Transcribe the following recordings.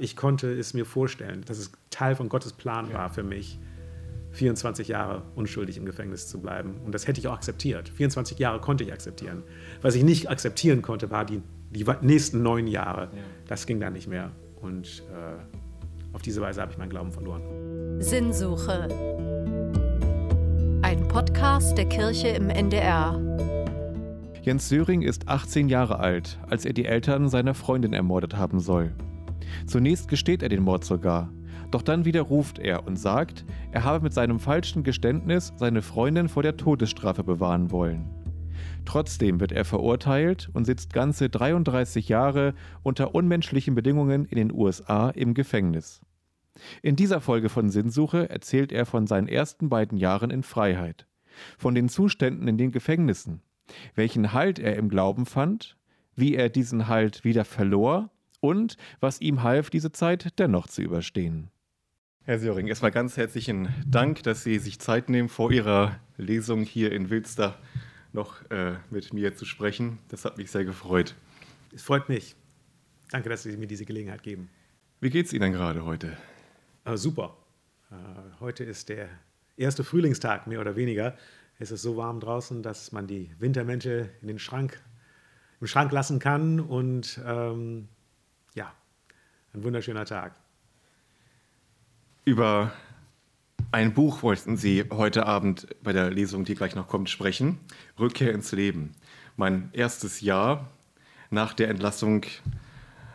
ich konnte es mir vorstellen, dass es Teil von Gottes Plan war für mich, 24 Jahre unschuldig im Gefängnis zu bleiben. Und das hätte ich auch akzeptiert. 24 Jahre konnte ich akzeptieren. Was ich nicht akzeptieren konnte, war die, die nächsten neun Jahre. Ja. Das ging dann nicht mehr. Und äh, auf diese Weise habe ich meinen Glauben verloren. Sinnsuche. Ein Podcast der Kirche im NDR. Jens Söring ist 18 Jahre alt, als er die Eltern seiner Freundin ermordet haben soll. Zunächst gesteht er den Mord sogar, doch dann widerruft er und sagt, er habe mit seinem falschen Geständnis seine Freundin vor der Todesstrafe bewahren wollen. Trotzdem wird er verurteilt und sitzt ganze 33 Jahre unter unmenschlichen Bedingungen in den USA im Gefängnis. In dieser Folge von Sinnsuche erzählt er von seinen ersten beiden Jahren in Freiheit, von den Zuständen in den Gefängnissen, welchen Halt er im Glauben fand, wie er diesen Halt wieder verlor und was ihm half, diese Zeit dennoch zu überstehen. Herr Söring, erstmal ganz herzlichen Dank, dass Sie sich Zeit nehmen, vor Ihrer Lesung hier in Wilster noch äh, mit mir zu sprechen. Das hat mich sehr gefreut. Es freut mich. Danke, dass Sie mir diese Gelegenheit geben. Wie geht es Ihnen gerade heute? Äh, super. Äh, heute ist der erste Frühlingstag, mehr oder weniger. Es ist so warm draußen, dass man die Wintermäntel in den Schrank, im Schrank lassen kann. Und ähm, ein wunderschöner Tag. Über ein Buch wollten Sie heute Abend bei der Lesung, die gleich noch kommt, sprechen. Rückkehr ins Leben. Mein erstes Jahr nach der Entlassung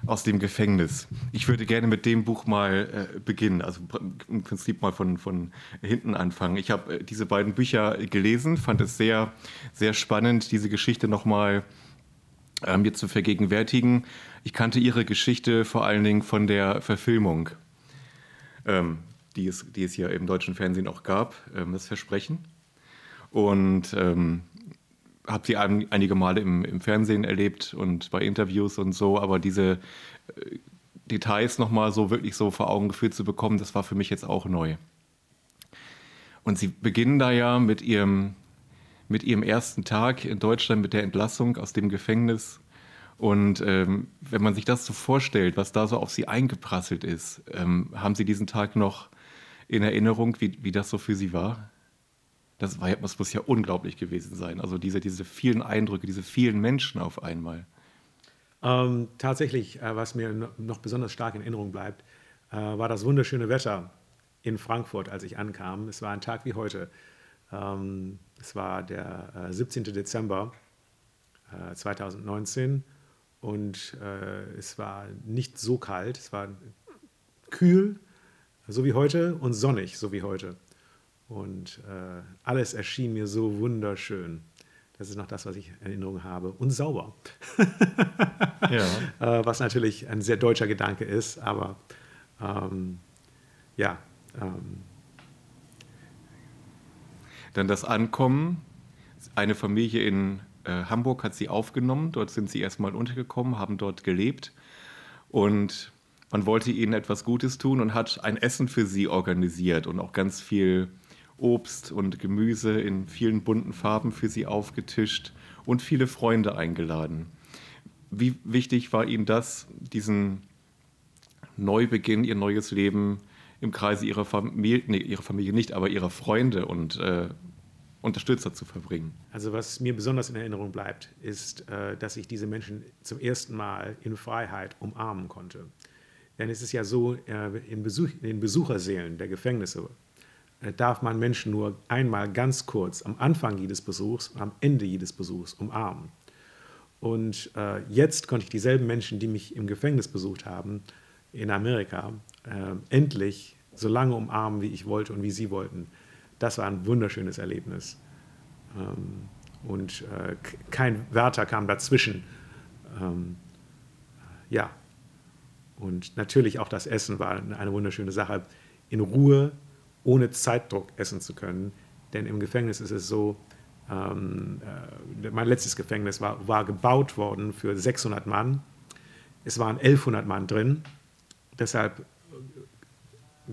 aus dem Gefängnis. Ich würde gerne mit dem Buch mal äh, beginnen, also im Prinzip mal von, von hinten anfangen. Ich habe äh, diese beiden Bücher gelesen, fand es sehr, sehr spannend, diese Geschichte nochmal äh, mir zu vergegenwärtigen. Ich kannte ihre Geschichte vor allen Dingen von der Verfilmung, ähm, die, es, die es hier im deutschen Fernsehen auch gab, ähm, das Versprechen. Und ähm, habe sie ein, einige Male im, im, Fernsehen erlebt und bei Interviews und so, aber diese äh, Details nochmal so wirklich so vor Augen geführt zu bekommen, das war für mich jetzt auch neu. Und sie beginnen da ja mit ihrem, mit ihrem ersten Tag in Deutschland, mit der Entlassung aus dem Gefängnis. Und ähm, wenn man sich das so vorstellt, was da so auf sie eingeprasselt ist, ähm, haben Sie diesen Tag noch in Erinnerung, wie, wie das so für Sie war? Das, war, das muss ja unglaublich gewesen sein. Also diese, diese vielen Eindrücke, diese vielen Menschen auf einmal. Ähm, tatsächlich, äh, was mir noch besonders stark in Erinnerung bleibt, äh, war das wunderschöne Wetter in Frankfurt, als ich ankam. Es war ein Tag wie heute. Ähm, es war der äh, 17. Dezember 2019 äh, und äh, es war nicht so kalt. Es war kühl, so wie heute, und sonnig, so wie heute. Und äh, alles erschien mir so wunderschön. Das ist noch das, was ich in Erinnerung habe. Und sauber. ja. äh, was natürlich ein sehr deutscher Gedanke ist, aber ähm, ja. Ähm. Dann das Ankommen. Eine Familie in äh, Hamburg hat sie aufgenommen. Dort sind sie erstmal untergekommen, haben dort gelebt. Und man wollte ihnen etwas Gutes tun und hat ein Essen für sie organisiert und auch ganz viel Obst und Gemüse in vielen bunten Farben für sie aufgetischt und viele Freunde eingeladen. Wie wichtig war Ihnen das, diesen Neubeginn, Ihr neues Leben im Kreise Ihrer Familie, nee, Ihrer Familie nicht, aber Ihrer Freunde und äh, Unterstützer zu verbringen? Also was mir besonders in Erinnerung bleibt, ist, äh, dass ich diese Menschen zum ersten Mal in Freiheit umarmen konnte. Denn es ist ja so, äh, in, Besuch, in den Besucherseelen der Gefängnisse äh, darf man Menschen nur einmal ganz kurz am Anfang jedes Besuchs und am Ende jedes Besuchs umarmen. Und äh, jetzt konnte ich dieselben Menschen, die mich im Gefängnis besucht haben, in Amerika, äh, endlich so lange umarmen, wie ich wollte und wie sie wollten. Das war ein wunderschönes Erlebnis. Ähm, und äh, kein Wärter kam dazwischen. Ähm, ja, und natürlich auch das Essen war eine wunderschöne Sache. In Ruhe ohne Zeitdruck essen zu können. Denn im Gefängnis ist es so, ähm, äh, mein letztes Gefängnis war, war gebaut worden für 600 Mann. Es waren 1100 Mann drin. Deshalb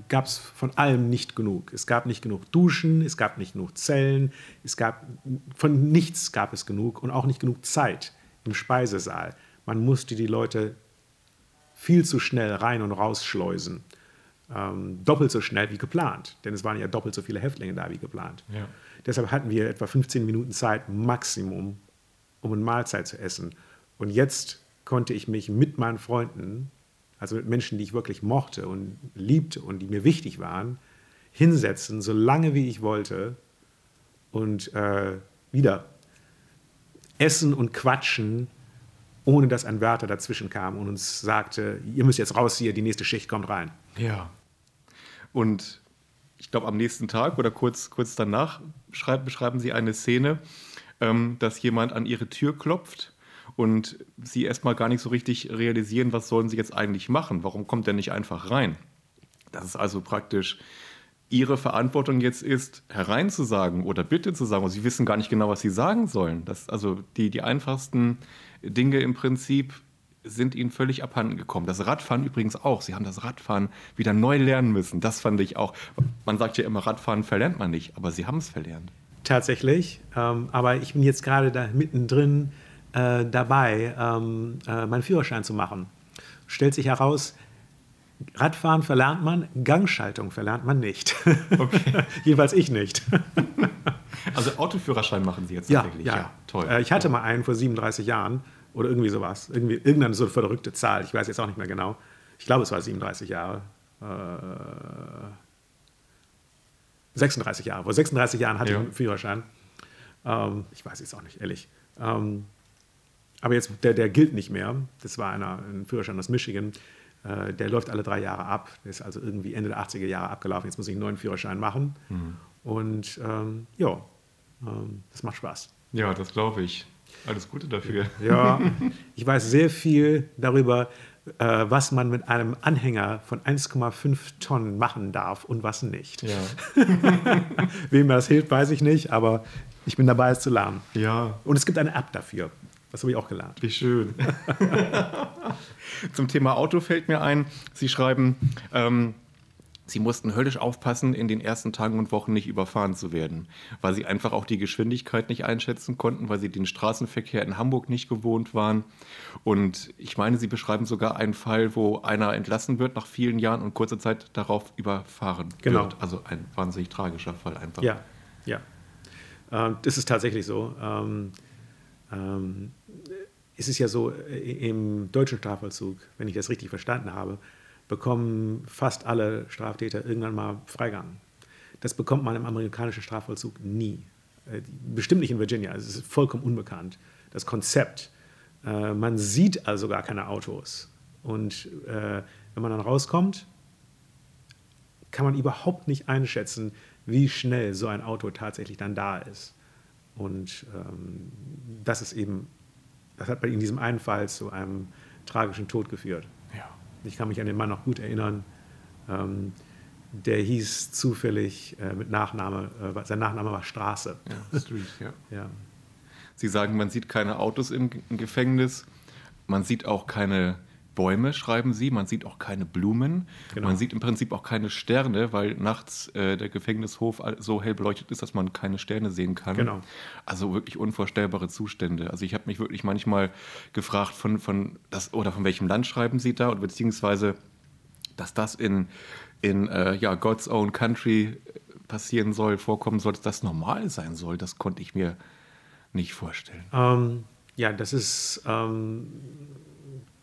gab es von allem nicht genug. Es gab nicht genug Duschen, es gab nicht genug Zellen, es gab von nichts gab es genug und auch nicht genug Zeit im Speisesaal. Man musste die Leute viel zu schnell rein und rausschleusen. Ähm, doppelt so schnell wie geplant, denn es waren ja doppelt so viele Häftlinge da wie geplant. Ja. Deshalb hatten wir etwa 15 Minuten Zeit Maximum, um eine Mahlzeit zu essen. Und jetzt konnte ich mich mit meinen Freunden, also mit Menschen, die ich wirklich mochte und liebte und die mir wichtig waren, hinsetzen, so lange wie ich wollte und äh, wieder essen und quatschen, ohne dass ein Wärter dazwischen kam und uns sagte, ihr müsst jetzt raus hier, die nächste Schicht kommt rein. Ja. Und ich glaube, am nächsten Tag oder kurz, kurz danach schreib, beschreiben Sie eine Szene, ähm, dass jemand an Ihre Tür klopft und Sie erstmal gar nicht so richtig realisieren, was sollen Sie jetzt eigentlich machen? Warum kommt der nicht einfach rein? Das ist also praktisch ihre Verantwortung jetzt ist, hereinzusagen oder Bitte zu sagen. Und sie wissen gar nicht genau, was sie sagen sollen. Das, also die, die einfachsten Dinge im Prinzip sind ihnen völlig abhanden gekommen. Das Radfahren übrigens auch. Sie haben das Radfahren wieder neu lernen müssen. Das fand ich auch. Man sagt ja immer, Radfahren verlernt man nicht, aber sie haben es verlernt. Tatsächlich. Ähm, aber ich bin jetzt gerade da mittendrin äh, dabei, ähm, äh, meinen Führerschein zu machen. Stellt sich heraus, Radfahren verlernt man, Gangschaltung verlernt man nicht. Okay. Jedenfalls ich nicht. also Autoführerschein machen Sie jetzt ja, tatsächlich? Ja, ja. toll. Äh, ich hatte mal einen vor 37 Jahren oder irgendwie sowas. Irgendwie, irgendeine so verrückte Zahl. Ich weiß jetzt auch nicht mehr genau. Ich glaube, es war 37 Jahre. Äh, 36 Jahre. Vor 36 Jahren hatte ja. ich einen Führerschein. Ähm, ich weiß jetzt auch nicht, ehrlich. Ähm, aber jetzt, der, der gilt nicht mehr. Das war einer, ein Führerschein aus Michigan. Äh, der läuft alle drei Jahre ab. Der ist also irgendwie Ende der 80er Jahre abgelaufen. Jetzt muss ich einen neuen Führerschein machen. Mhm. Und ähm, ja, ähm, das macht Spaß. Ja, das glaube ich. Alles Gute dafür. Ja, ich weiß sehr viel darüber, äh, was man mit einem Anhänger von 1,5 Tonnen machen darf und was nicht. Ja. Wem das hilft, weiß ich nicht, aber ich bin dabei, es zu lernen. Ja. Und es gibt eine App dafür. Das habe ich auch gelernt. Wie schön. Zum Thema Auto fällt mir ein, Sie schreiben, ähm, Sie mussten höllisch aufpassen, in den ersten Tagen und Wochen nicht überfahren zu werden, weil Sie einfach auch die Geschwindigkeit nicht einschätzen konnten, weil Sie den Straßenverkehr in Hamburg nicht gewohnt waren. Und ich meine, Sie beschreiben sogar einen Fall, wo einer entlassen wird nach vielen Jahren und kurze Zeit darauf überfahren genau. wird. Also ein wahnsinnig tragischer Fall einfach. Ja, ja. Ähm, das ist tatsächlich so. Ähm, ähm, ist es ja so, äh, im deutschen Strafvollzug, wenn ich das richtig verstanden habe, bekommen fast alle Straftäter irgendwann mal Freigang. Das bekommt man im amerikanischen Strafvollzug nie. Äh, bestimmt nicht in Virginia, es ist vollkommen unbekannt. Das Konzept. Äh, man sieht also gar keine Autos. Und wenn man dann rauskommt, kann man überhaupt nicht einschätzen, wie schnell so ein Auto tatsächlich dann da ist. Und ähm, das ist eben das hat in diesem einen Fall zu einem tragischen Tod geführt. Ja. Ich kann mich an den Mann noch gut erinnern. Ähm, der hieß zufällig äh, mit Nachname, äh, sein Nachname war Straße. Ja, Street, ja. ja. Sie sagen, man sieht keine Autos im, im Gefängnis, man sieht auch keine Bäume, schreiben sie. Man sieht auch keine Blumen. Genau. Man sieht im Prinzip auch keine Sterne, weil nachts äh, der Gefängnishof so hell beleuchtet ist, dass man keine Sterne sehen kann. Genau. Also wirklich unvorstellbare Zustände. Also ich habe mich wirklich manchmal gefragt, von, von das, oder von welchem Land schreiben sie da, oder beziehungsweise, dass das in, in äh, ja, God's Own Country passieren soll, vorkommen soll, dass das normal sein soll. Das konnte ich mir nicht vorstellen. Ähm, ja, das ist. Ähm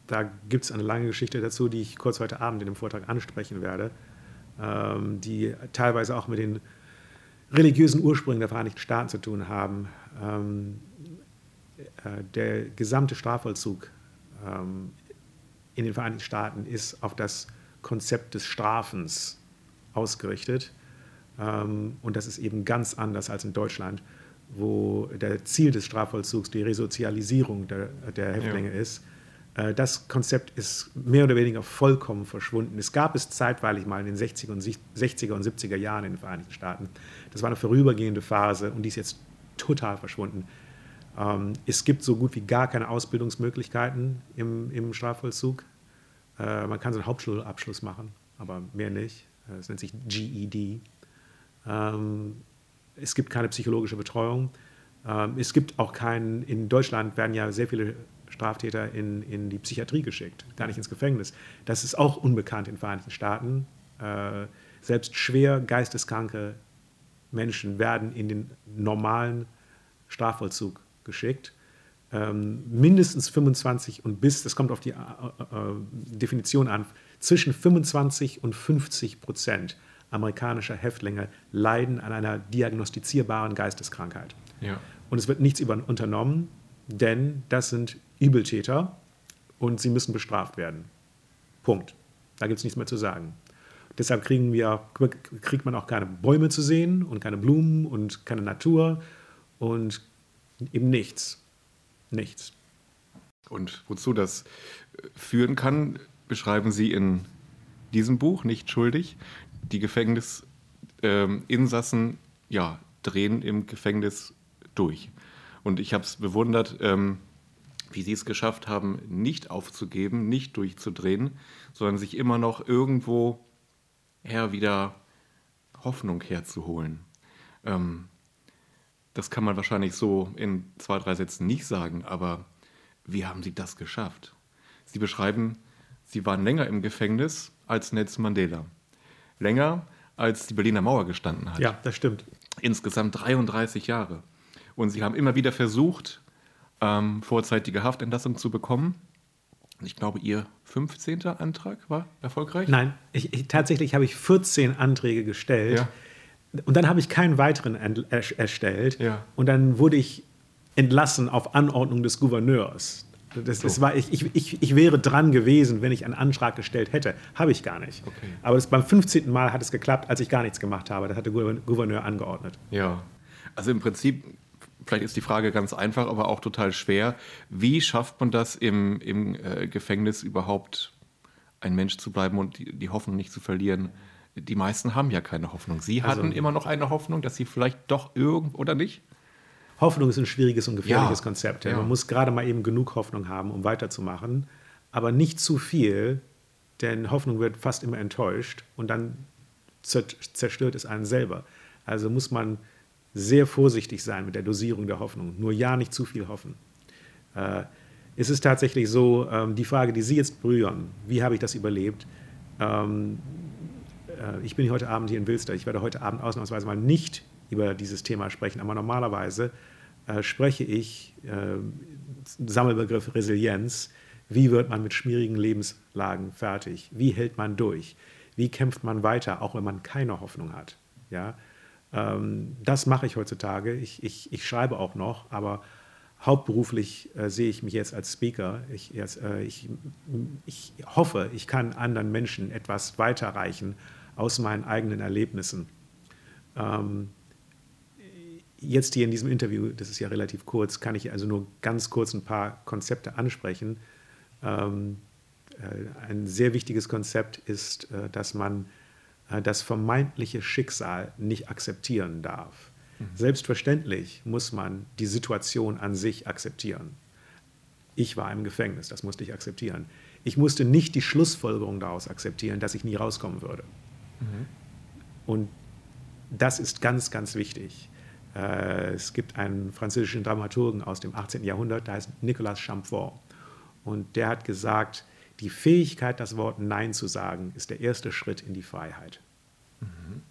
da gibt es eine lange Geschichte dazu, die ich kurz heute Abend in dem Vortrag ansprechen werde, ähm, die teilweise auch mit den religiösen Ursprüngen der Vereinigten Staaten zu tun haben. Ähm, äh, der gesamte Strafvollzug ähm, in den Vereinigten Staaten ist auf das Konzept des Strafens ausgerichtet. Ähm, und das ist eben ganz anders als in Deutschland, wo der Ziel des Strafvollzugs die Resozialisierung der, der Häftlinge ja. ist das Konzept ist mehr oder weniger vollkommen verschwunden. Es gab es zeitweilig mal in den 60er und 60er und 70er Jahren in den Vereinigten Staaten. Das war eine vorübergehende Phase und die ist jetzt total verschwunden. Ähm, es gibt so gut wie gar keine Ausbildungsmöglichkeiten im, im Strafvollzug. Äh, man kann so einen Hauptschulabschluss machen, aber mehr nicht. Äh, es nennt sich GED. Ähm, es gibt keine psychologische Betreuung. Ähm, es gibt auch keinen, in Deutschland werden ja sehr viele Straftäter in, in die Psychiatrie geschickt, gar nicht ins Gefängnis. Das ist auch unbekannt in den Vereinigten Staaten. Äh, selbst schwer geisteskranke Menschen werden in den normalen Strafvollzug geschickt. Ähm, mindestens 25 und bis, das kommt auf die äh, äh, Definition an, zwischen 25 und 50 Prozent amerikanischer Häftlinge leiden an einer diagnostizierbaren Geisteskrankheit. Ja. Und es wird nichts über, unternommen, denn das sind Übeltäter und sie müssen bestraft werden. Punkt. Da gibt es nichts mehr zu sagen. Deshalb kriegen wir, kriegt man auch keine Bäume zu sehen und keine Blumen und keine Natur und eben nichts. Nichts. Und wozu das führen kann, beschreiben Sie in diesem Buch, nicht schuldig. Die Gefängnisinsassen ähm, ja, drehen im Gefängnis durch. Und ich habe es bewundert, ähm, wie sie es geschafft haben, nicht aufzugeben, nicht durchzudrehen, sondern sich immer noch irgendwo her wieder Hoffnung herzuholen. Ähm, das kann man wahrscheinlich so in zwei, drei Sätzen nicht sagen, aber wie haben Sie das geschafft? Sie beschreiben, Sie waren länger im Gefängnis als Nelson Mandela. Länger als die Berliner Mauer gestanden hat. Ja, das stimmt. Insgesamt 33 Jahre. Und Sie haben immer wieder versucht, ähm, vorzeitige Haftentlassung zu bekommen. Ich glaube, Ihr 15. Antrag war erfolgreich? Nein, ich, ich, tatsächlich habe ich 14 Anträge gestellt. Ja. Und dann habe ich keinen weiteren erstellt. Ja. Und dann wurde ich entlassen auf Anordnung des Gouverneurs. Das, das war, ich, ich, ich, wäre dran gewesen, wenn ich einen Antrag gestellt hätte. Habe ich gar nicht. Okay. Aber das, beim 15. Mal hat es geklappt, als ich gar nichts gemacht habe. Das hat der Gouverneur angeordnet. Ja. Also im Prinzip vielleicht ist die Frage ganz einfach, aber auch total schwer. Wie schafft man das im, im äh, Gefängnis überhaupt, ein Mensch zu bleiben und die, die, Hoffnung nicht zu verlieren? Die meisten haben ja keine Hoffnung. Sie also, hatten immer noch eine Hoffnung, dass sie vielleicht doch irgend oder nicht? Hoffnung ist ein schwieriges und gefährliches ja, Konzept. Ja. Man muss gerade mal eben genug Hoffnung haben, um weiterzumachen, aber nicht zu viel, denn Hoffnung wird fast immer enttäuscht und dann zerstört es einen selber. Also muss man sehr vorsichtig sein mit der Dosierung der Hoffnung. Nur ja, nicht zu viel hoffen. Äh, es ist tatsächlich so, ähm, die Frage, die Sie jetzt berühren, wie habe ich das überlebt? Ähm, äh, ich bin heute Abend hier in Wilster. Ich werde heute Abend ausnahmsweise mal nicht über dieses Thema sprechen, aber normalerweise äh, spreche ich äh, Sammelbegriff Resilienz. Wie wird man mit schwierigen Lebenslagen fertig? Wie hält man durch? Wie kämpft man weiter, auch wenn man keine Hoffnung hat? Ja? Ähm, das mache ich heutzutage. Ich, ich, ich, schreibe auch noch, aber hauptberuflich äh, sehe ich mich jetzt als Speaker. Ich, jetzt, äh, ich, ich, hoffe, ich kann anderen Menschen etwas weiterreichen aus meinen eigenen Erlebnissen. Ähm, jetzt hier in diesem Interview, das ist ja relativ kurz, kann ich also nur ganz kurz ein paar Konzepte ansprechen. Ähm, äh, ein sehr wichtiges Konzept ist, äh, dass man das vermeintliche Schicksal nicht akzeptieren darf. Mhm. Selbstverständlich muss man die Situation an sich akzeptieren. Ich war im Gefängnis, das musste ich akzeptieren. Ich musste nicht die Schlussfolgerung daraus akzeptieren, dass ich nie rauskommen würde. Mhm. Und das ist ganz, ganz wichtig. Äh, es gibt einen französischen Dramaturgen aus dem 18. Jahrhundert, der heißt Nicolas Chamfort. Und der hat gesagt, die Fähigkeit, das Wort Nein zu sagen, ist der erste Schritt in die Freiheit. Mhm.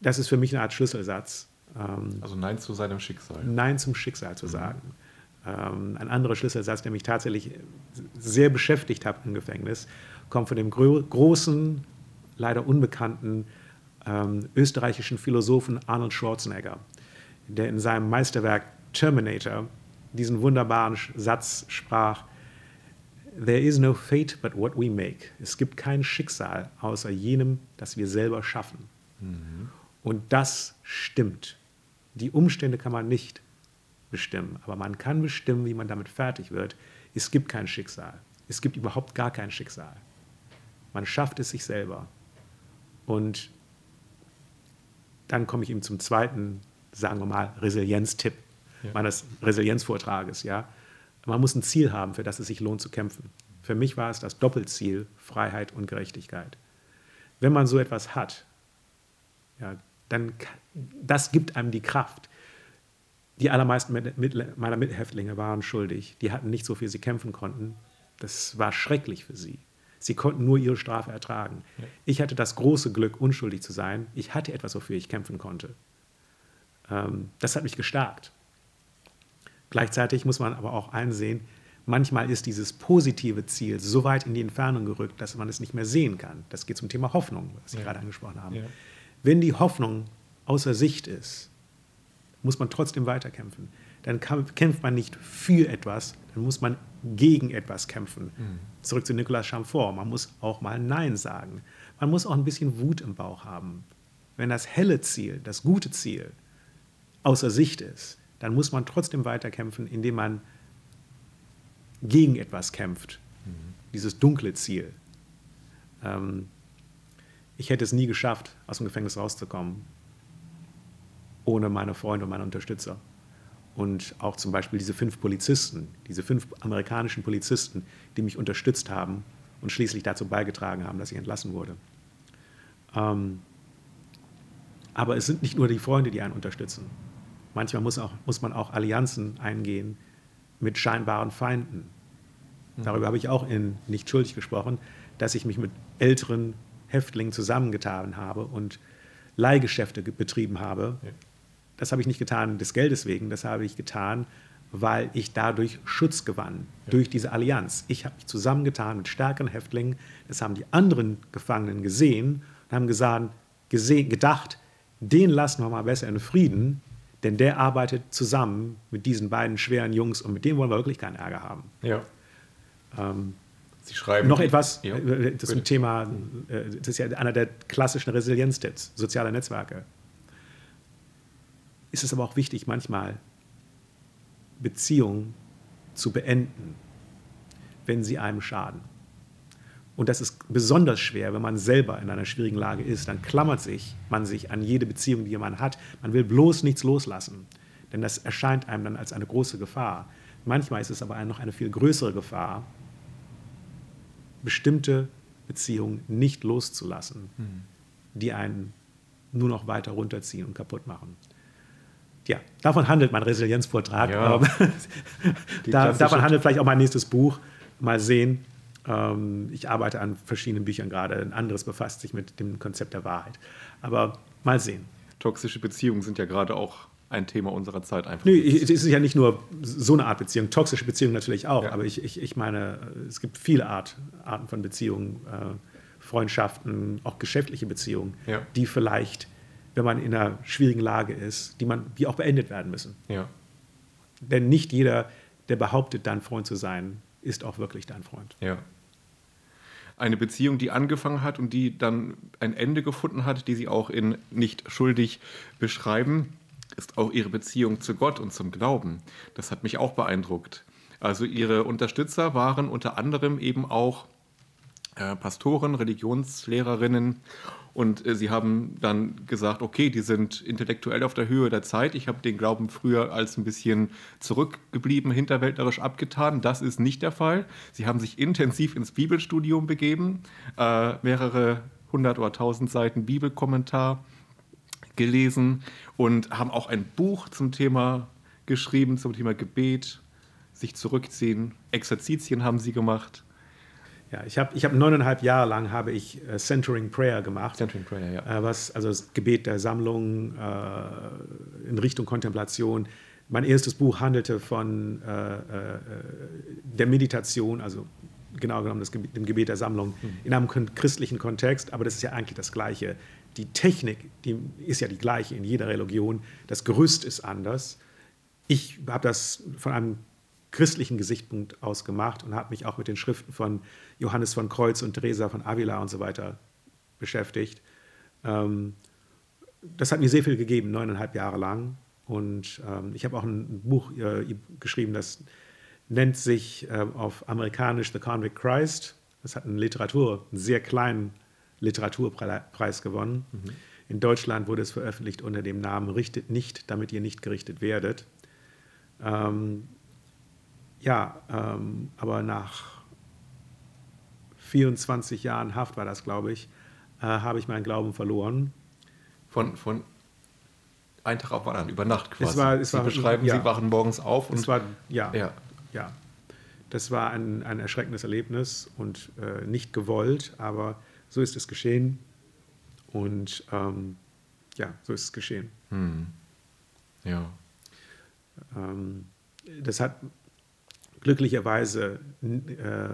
Das ist für mich eine Art Schlüsselsatz. Ähm, also Nein zu seinem Schicksal. Nein zum Schicksal zu mhm. sagen. Ähm, ein anderer Schlüsselsatz, der mich tatsächlich sehr beschäftigt hat im Gefängnis, kommt von dem großen, leider unbekannten ähm, österreichischen Philosophen Arnold Schwarzenegger, der in seinem Meisterwerk Terminator diesen wunderbaren Satz sprach, There is no fate but what we make. Es gibt kein Schicksal außer jenem, das wir selber schaffen. Mhm. Und das stimmt. Die Umstände kann man nicht bestimmen, aber man kann bestimmen, wie man damit fertig wird. Es gibt kein Schicksal. Es gibt überhaupt gar kein Schicksal. Man schafft es sich selber. Und dann komme ich eben zum zweiten, sagen wir mal, Resilienztipp ja. meines Resilienzvortrages. Ja? Man muss ein Ziel haben, für das es sich lohnt zu kämpfen. Für mich war es das Doppelziel Freiheit und Gerechtigkeit. Wenn man so etwas hat, ja, dann das gibt einem die Kraft. die allermeisten meiner Mithäftlinge waren schuldig. Die hatten nicht so viel, sie kämpfen konnten. Das war schrecklich für sie. Sie konnten nur ihre Strafe ertragen. Ja. Ich hatte das große Glück, unschuldig zu sein. Ich hatte etwas, wofür ich kämpfen konnte. Ähm, das hat mich gestärkt. Gleichzeitig muss man aber auch einsehen, manchmal ist dieses positive Ziel so weit in die Entfernung gerückt, dass man es nicht mehr sehen kann. Das geht zum Thema Hoffnung, was Sie ja. gerade angesprochen haben. Ja. Wenn die Hoffnung außer Sicht ist, muss man trotzdem weiterkämpfen. Dann kämpft man nicht für etwas, dann muss man gegen etwas kämpfen. Mhm. Zurück zu Nicolas Chamfort, man muss auch mal Nein sagen. Man muss auch ein bisschen Wut im Bauch haben. Wenn das helle Ziel, das gute Ziel außer Sicht ist, dann muss man trotzdem weiterkämpfen, indem man gegen etwas kämpft. Mhm. Dieses dunkle Ziel. Ähm, ich hätte es nie geschafft, aus dem Gefängnis rauszukommen, ohne meine Freunde und meine Unterstützer. Und auch zum Beispiel diese fünf Polizisten, diese fünf amerikanischen Polizisten, die mich unterstützt haben und schließlich dazu beigetragen haben, dass ich entlassen wurde. Ähm, aber es sind nicht nur die Freunde, die einen unterstützen. Manchmal muss, auch, muss man auch Allianzen eingehen mit scheinbaren Feinden. Mhm. Darüber habe ich auch in Nicht schuldig gesprochen, dass ich mich mit älteren Häftlingen zusammengetan habe und Leihgeschäfte betrieben habe. Ja. Das habe ich nicht getan des Geldes wegen, das habe ich getan, weil ich dadurch Schutz gewann, ja. durch diese Allianz. Ich habe mich zusammengetan mit stärkeren Häftlingen, das haben die anderen Gefangenen gesehen und haben gesagt, gesehen, gedacht, den lassen wir mal besser in Frieden, denn der arbeitet zusammen mit diesen beiden schweren Jungs und mit denen wollen wir wirklich keinen Ärger haben. Ja. Ähm, Sie schreiben. Noch etwas, ja, äh, das ist ein Thema, äh, das ist ja einer der klassischen Resilienztipps, soziale Netzwerke. Ist es aber auch wichtig, manchmal Beziehungen zu beenden, wenn sie einem schaden. Und das ist besonders schwer, wenn man selber in einer schwierigen Lage ist. Dann klammert sich man sich an jede Beziehung, die man hat. Man will bloß nichts loslassen, denn das erscheint einem dann als eine große Gefahr. Manchmal ist es aber noch eine viel größere Gefahr, bestimmte Beziehungen nicht loszulassen, mhm. die einen nur noch weiter runterziehen und kaputt machen. Ja, davon handelt mein Resilienzvortrag. Ja. da, davon handelt vielleicht auch mein nächstes Buch. Mal sehen. Ähm, ich arbeite an verschiedenen Büchern gerade. Ein anderes befasst sich mit dem Konzept der Wahrheit. Aber mal sehen. Toxische Beziehungen sind ja gerade auch ein Thema unserer Zeit einfach. Nee, es ist ja nicht nur so eine Art Beziehung, toxische Beziehungen natürlich auch, ja. aber ich, ich, ich meine, es gibt viele Art, Arten von Beziehungen, äh, Freundschaften, auch geschäftliche Beziehungen, ja. die vielleicht, wenn man in einer schwierigen Lage ist, die, man, die auch beendet werden müssen. Ja. Denn nicht jeder, der behauptet, dein Freund zu sein, ist auch wirklich dein Freund. Ja. Eine Beziehung, die angefangen hat und die dann ein Ende gefunden hat, die Sie auch in Nicht schuldig beschreiben ist auch ihre Beziehung zu Gott und zum Glauben. Das hat mich auch beeindruckt. Also ihre Unterstützer waren unter anderem eben auch äh, Pastoren, Religionslehrerinnen und äh, sie haben dann gesagt, okay, die sind intellektuell auf der Höhe der Zeit. Ich habe den Glauben früher als ein bisschen zurückgeblieben, hinterwäldlerisch abgetan. Das ist nicht der Fall. Sie haben sich intensiv ins Bibelstudium begeben, äh, mehrere hundert oder tausend Seiten Bibelkommentar gelesen und haben auch ein Buch zum Thema geschrieben, zum Thema Gebet, sich zurückziehen. Exerzitien haben sie gemacht. Ja, ich habe ich hab neuneinhalb Jahre lang habe ich äh, Centering Prayer gemacht. Centering Prayer, ja. Äh, was, also das Gebet der Sammlung äh, in Richtung Kontemplation. Mein erstes Buch handelte von äh, äh, der Meditation, also genau genommen das Gebet, dem Gebet der Sammlung, mhm. in einem christlichen Kontext, aber das ist ja eigentlich das Gleiche die Technik, die ist ja die gleiche in jeder Religion. Das Gerüst ist anders. Ich habe das von einem christlichen Gesichtspunkt aus gemacht und habe mich auch mit den Schriften von Johannes von Kreuz und Teresa von Avila und so weiter beschäftigt. Ähm, das hat mir sehr viel gegeben, neuneinhalb Jahre lang. Und ähm, ich habe auch ein Buch äh, geschrieben, das nennt sich äh, auf amerikanisch The Convict Christ. Das hat eine Literatur, einen sehr kleinen Literaturpreis gewonnen. Mhm. In Deutschland wurde es veröffentlicht unter dem Namen Richtet nicht, damit ihr nicht gerichtet werdet. Ähm, ja, ähm, aber nach 24 Jahren Haft war das, glaube ich, äh, habe ich meinen Glauben verloren. Von, von einen Tag auf anderen, über Nacht quasi. Es war- es Sie war- beschreiben, ja. Sie wachen morgens auf und Es war, ja, ja. ja. Das war ein, ein erschreckendes Erlebnis und äh, nicht gewollt, aber so ist es geschehen. Und ähm, ja, so ist es geschehen. ja. Ähm, das hat glücklicherweise äh,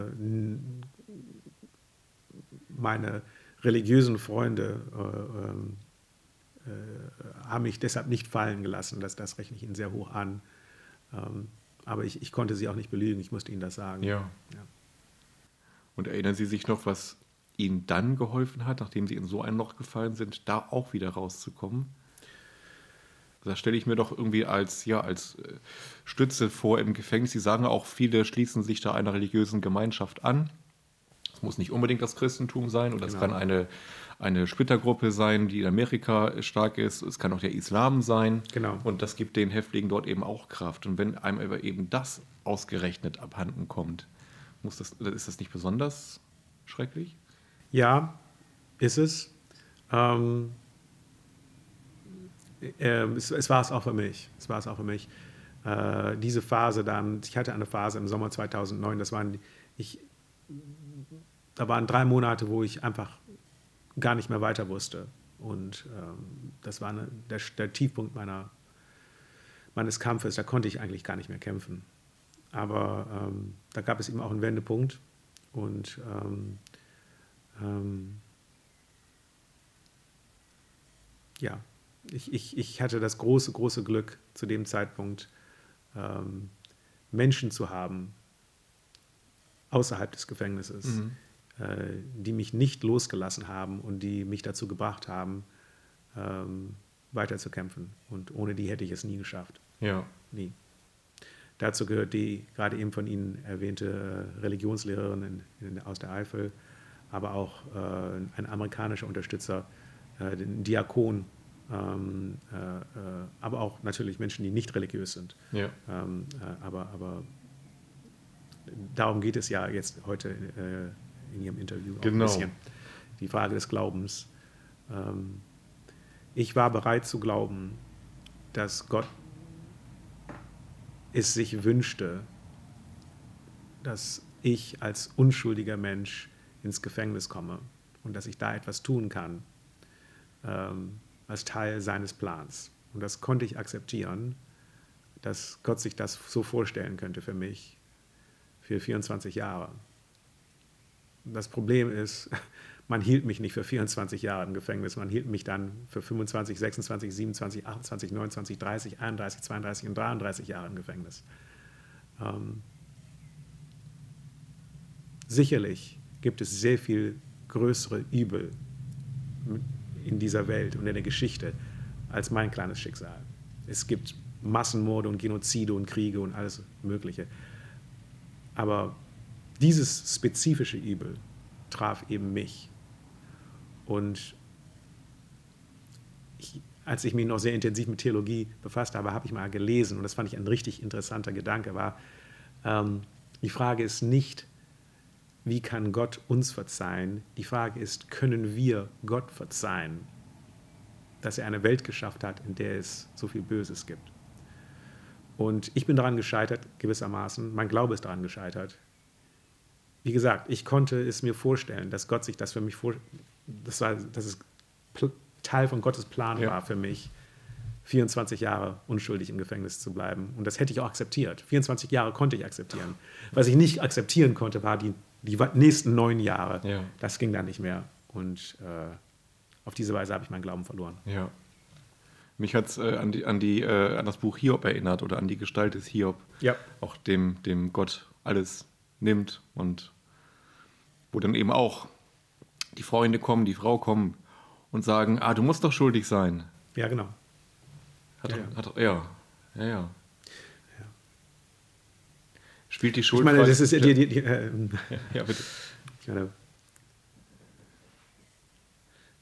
meine religiösen Freunde äh, ähm, äh, haben mich deshalb nicht fallen gelassen. Das, das rechne ich ihnen sehr hoch an. Ähm, aber ich, ich konnte sie auch nicht belügen, ich musste ihnen das sagen. Ja. Ja. Und erinnern Sie sich noch, was Ihnen dann geholfen hat, nachdem Sie in so ein Loch gefallen sind, da auch wieder rauszukommen? Das stelle ich mir doch irgendwie als, ja, als äh, Stütze vor im Gefängnis. Sie sagen auch, viele schließen sich da einer religiösen Gemeinschaft an. Es muss nicht unbedingt das Christentum sein oder es Genau. kann eine, eine Splittergruppe sein, die in Amerika stark ist. Es kann auch der Islam sein. Genau. Und das gibt den Häftlingen dort eben auch Kraft. Und wenn einem aber eben das ausgerechnet abhanden kommt, muss das, ist das nicht besonders schrecklich? Ja, ist es. Ähm, ähm, es, es war es auch für mich. Es war es auch für mich. Äh, diese Phase dann, ich hatte eine Phase im Sommer 2009, das waren, ich, da waren drei Monate, wo ich einfach gar nicht mehr weiter wusste. Und ähm, das war eine, der, der Tiefpunkt meiner, meines Kampfes. Da konnte ich eigentlich gar nicht mehr kämpfen. Aber ähm, da gab es eben auch einen Wendepunkt. Und ähm, ähm, ja, ich, ich, ich hatte das große, große Glück zu dem Zeitpunkt, ähm, Menschen zu haben außerhalb des Gefängnisses, äh, die mich nicht losgelassen haben und die mich dazu gebracht haben, ähm, weiterzukämpfen. Und ohne die hätte ich es nie geschafft. Ja. Nie. Dazu gehört die gerade eben von Ihnen erwähnte äh, Religionslehrerin in, in, aus der Eifel, aber auch äh, ein amerikanischer Unterstützer, äh, den Diakon, ähm, äh, äh, aber auch natürlich Menschen, die nicht religiös sind. Ja. Ähm, äh, aber, aber darum geht es ja jetzt heute äh, in Ihrem Interview auch Genau. ein bisschen. Die Frage des Glaubens. Ähm, ich war bereit zu glauben, dass Gott es sich wünschte, dass ich als unschuldiger Mensch ins Gefängnis komme und dass ich da etwas tun kann ähm, als Teil seines Plans. Und das konnte ich akzeptieren, dass Gott sich das so vorstellen könnte für mich für 24 Jahre. Das Problem ist, man hielt mich nicht für 24 Jahre im Gefängnis, man hielt mich dann für 25, 26, 27, 28, 29, 30, 31, 32 und 33 Jahre im Gefängnis. Ähm, sicherlich gibt es sehr viel größere Übel in dieser Welt und in der Geschichte als mein kleines Schicksal. Es gibt Massenmorde und Genozide und Kriege und alles Mögliche. Aber dieses spezifische Übel traf eben mich. Und ich, als ich mich noch sehr intensiv mit Theologie befasst habe, habe ich mal gelesen, und das fand ich ein richtig interessanter Gedanke, war, ähm, die Frage ist nicht, wie kann Gott uns verzeihen? Die Frage ist, können wir Gott verzeihen, dass er eine Welt geschafft hat, in der es so viel Böses gibt? Und ich bin daran gescheitert, gewissermaßen. Mein Glaube ist daran gescheitert. Wie gesagt, ich konnte es mir vorstellen, dass Gott sich das für mich vor, das war, dass es Teil von Gottes Plan Ja. war für mich, 24 Jahre unschuldig im Gefängnis zu bleiben. Und das hätte ich auch akzeptiert. 24 Jahre konnte ich akzeptieren. Was ich nicht akzeptieren konnte, war die, die nächsten neun Jahre. Ja. Das ging dann nicht mehr. Und äh, auf diese Weise habe ich meinen Glauben verloren. Ja. Mich hat es äh, an, die, an, die, äh, an das Buch Hiob erinnert oder an die Gestalt des Hiob. Ja. Auch dem, dem Gott alles nimmt und wo dann eben auch die Freunde kommen, die Frau kommen und sagen, ah, du musst doch schuldig sein. Ja, genau. Hat, ja, ja. Hat, ja, ja, ja. Spielt die Schuld Ich meine, das ist die, die, die, äh, ja, bitte. Ich meine,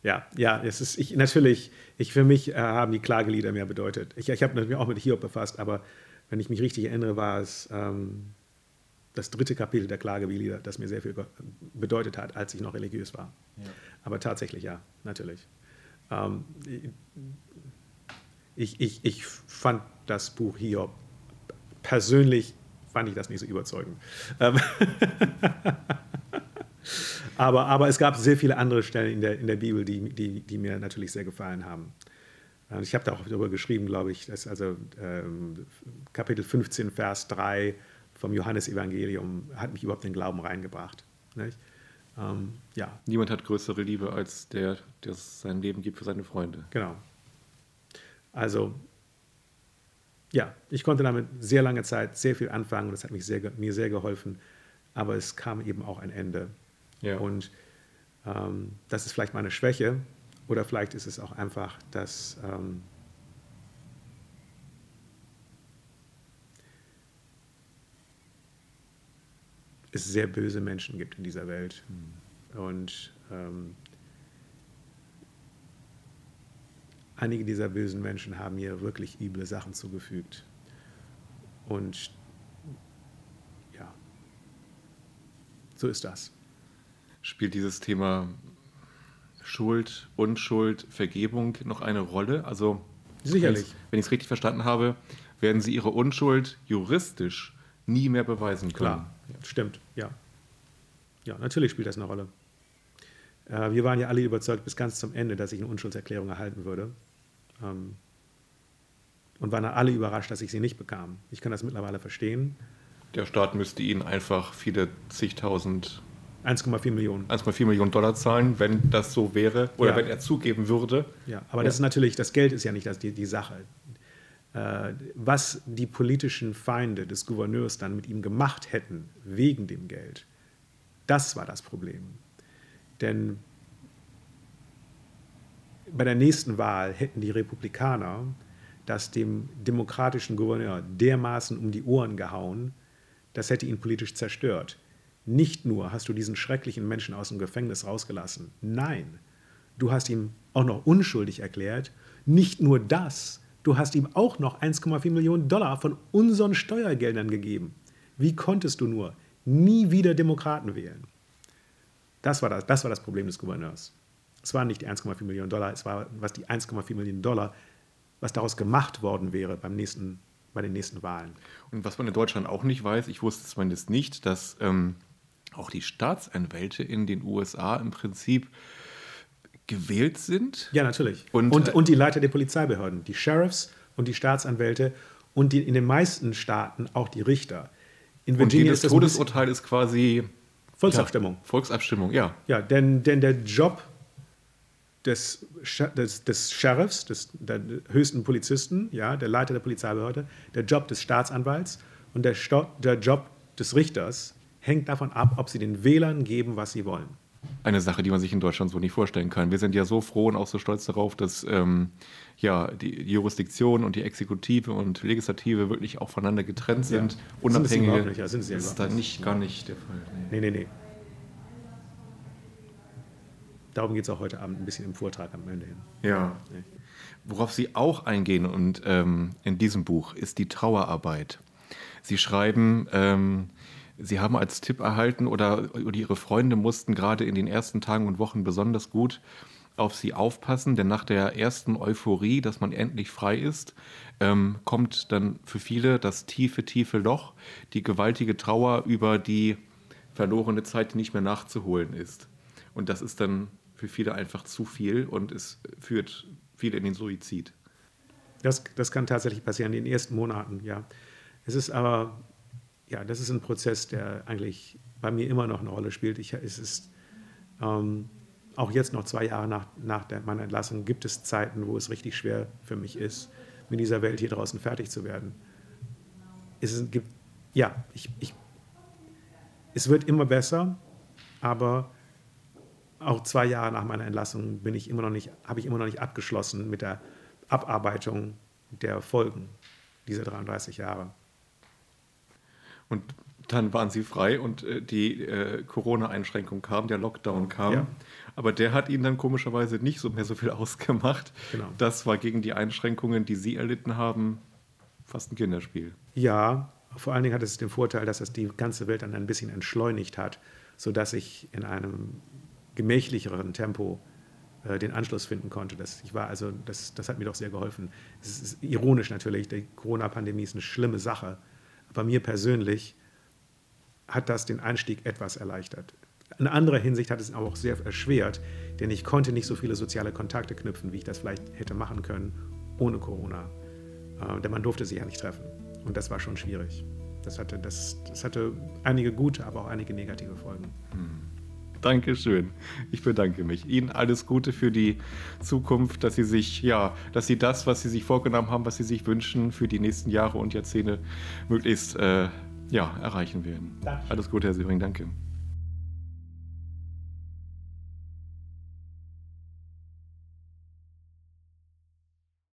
ja, ja, es ist ich, natürlich, ich, für mich äh, haben die Klagelieder mehr bedeutet. Ich, ich habe mich auch mit Hiob befasst, aber wenn ich mich richtig erinnere, war es ähm, das dritte Kapitel der Klagelieder, das mir sehr viel bedeutet hat, als ich noch religiös war. Aber tatsächlich ja, natürlich. Ähm, ich, ich, ich fand das Buch Hiob persönlich fand ich das nicht so überzeugend. Ähm, aber, aber es gab sehr viele andere Stellen in der, in der Bibel, die, die, die mir natürlich sehr gefallen haben. Ich habe da auch darüber geschrieben, glaube ich, dass also ähm, Kapitel 15, Vers 3 vom Johannesevangelium hat mich überhaupt in den Glauben reingebracht. Ähm, ja. Niemand hat größere Liebe als der, der sein Leben gibt für seine Freunde. Genau. Also, ja, ich konnte damit sehr lange Zeit sehr viel anfangen und das hat mich sehr, mir sehr geholfen. Aber es kam eben auch ein Ende. Ja. Und ähm, das ist vielleicht meine Schwäche, oder vielleicht ist es auch einfach, dass ähm, es sehr böse Menschen gibt in dieser Welt. Mhm. Und ähm, einige dieser bösen Menschen haben mir wirklich üble Sachen zugefügt. Und ja, so ist das. Spielt dieses Thema Schuld, Unschuld, Vergebung noch eine Rolle? Also sicherlich. Wenn ich es richtig verstanden habe, werden Sie Ihre Unschuld juristisch nie mehr beweisen können. Klar, stimmt, ja. Ja, natürlich spielt das eine Rolle. Äh, wir waren ja alle überzeugt bis ganz zum Ende, dass ich eine Unschuldserklärung erhalten würde. Ähm, und waren alle überrascht, dass ich sie nicht bekam. Ich kann das mittlerweile verstehen. Der Staat müsste Ihnen einfach viele zigtausend 1,4 Millionen. 1,4 Millionen Dollar zahlen, wenn das so wäre oder ja. wenn er zugeben würde. Ja, aber ja. das ist natürlich, das Geld ist ja nicht das, die, die Sache. Äh, was die politischen Feinde des Gouverneurs dann mit ihm gemacht hätten, wegen dem Geld, das war das Problem. Denn bei der nächsten Wahl hätten die Republikaner das dem demokratischen Gouverneur dermaßen um die Ohren gehauen, das hätte ihn politisch zerstört. Nicht nur hast du diesen schrecklichen Menschen aus dem Gefängnis rausgelassen, nein, du hast ihn auch noch unschuldig erklärt. Nicht nur das, du hast ihm auch noch 1,4 Millionen Dollar von unseren Steuergeldern gegeben. Wie konntest du nur nie wieder Demokraten wählen? Das war das, das, war das Problem des Gouverneurs. Es waren nicht die 1,4 Millionen Dollar, es war was die 1,4 Millionen Dollar, was daraus gemacht worden wäre beim nächsten, bei den nächsten Wahlen. Und was man in Deutschland auch nicht weiß, ich wusste es zumindest nicht, dass ähm, auch die Staatsanwälte in den USA im Prinzip gewählt sind. Ja, natürlich. Und, und, und die Leiter der Polizeibehörden, die Sheriffs und die Staatsanwälte und die, in den meisten Staaten auch die Richter. In Virginia und ist das Todesurteil ist quasi Volksabstimmung. Ja, Volksabstimmung, ja. Ja, denn, denn der Job des, des, des Sheriffs, des, der höchsten Polizisten, ja, der Leiter der Polizeibehörde, der Job des Staatsanwalts und der, der Job des Richters hängt davon ab, ob sie den Wählern geben, was sie wollen. Eine Sache, die man sich in Deutschland so nicht vorstellen kann. Wir sind ja so froh und auch so stolz darauf, dass ähm, ja, die Jurisdiktion und die Exekutive und Legislative wirklich auch voneinander getrennt sind, ja. unabhängig. Sind ja, sind sie das ist da nicht, gar nicht der Fall. Nee, nee, nee. nee. Darum geht es auch heute Abend ein bisschen im Vortrag am Ende hin. Ja. Worauf Sie auch eingehen und ähm, in diesem Buch ist die Trauerarbeit. Sie schreiben, ähm, Sie haben als Tipp erhalten oder, oder Ihre Freunde mussten gerade in den ersten Tagen und Wochen besonders gut auf Sie aufpassen, denn nach der ersten Euphorie, dass man endlich frei ist, ähm, kommt dann für viele das tiefe, tiefe Loch, die gewaltige Trauer über die verlorene Zeit, die nicht mehr nachzuholen ist. Und das ist dann für viele einfach zu viel und es führt viele in den Suizid. Das, das kann tatsächlich passieren in den ersten Monaten, ja. Es ist aber ja, das ist ein Prozess, der eigentlich bei mir immer noch eine Rolle spielt. Ich, es ist ähm, auch jetzt noch zwei Jahre nach, nach der, meiner Entlassung gibt es Zeiten, wo es richtig schwer für mich ist, mit dieser Welt hier draußen fertig zu werden. Es gibt, ja, ich, ich, es wird immer besser, aber auch zwei Jahre nach meiner Entlassung bin ich immer noch nicht, habe ich immer noch nicht abgeschlossen mit der Abarbeitung der Folgen dieser 33 Jahre. Und dann waren sie frei und äh, die äh, Corona-Einschränkung kam, der Lockdown kam. Ja. Aber der hat ihnen dann komischerweise nicht so mehr so viel ausgemacht. Genau. Das war gegen die Einschränkungen, die sie erlitten haben, fast ein Kinderspiel. Ja, vor allen Dingen hat es den Vorteil, dass es die ganze Welt dann ein bisschen entschleunigt hat, sodass ich in einem gemächlicheren Tempo äh, den Anschluss finden konnte. Das, ich war also, das, das hat mir doch sehr geholfen. Es ist ironisch natürlich, die Corona-Pandemie ist eine schlimme Sache. Aber mir persönlich hat das den Einstieg etwas erleichtert. In anderer Hinsicht hat es auch sehr erschwert, denn ich konnte nicht so viele soziale Kontakte knüpfen, wie ich das vielleicht hätte machen können ohne Corona. Äh, denn man durfte sich ja nicht treffen. Und das war schon schwierig. Das hatte, das, das hatte einige gute, aber auch einige negative Folgen. Hm. Dankeschön. Ich bedanke mich. Ihnen alles Gute für die Zukunft, dass Sie sich, ja, dass Sie das, was Sie sich vorgenommen haben, was Sie sich wünschen, für die nächsten Jahre und Jahrzehnte möglichst äh, ja, erreichen werden. Danke. Alles Gute, Herr Sievering. Danke.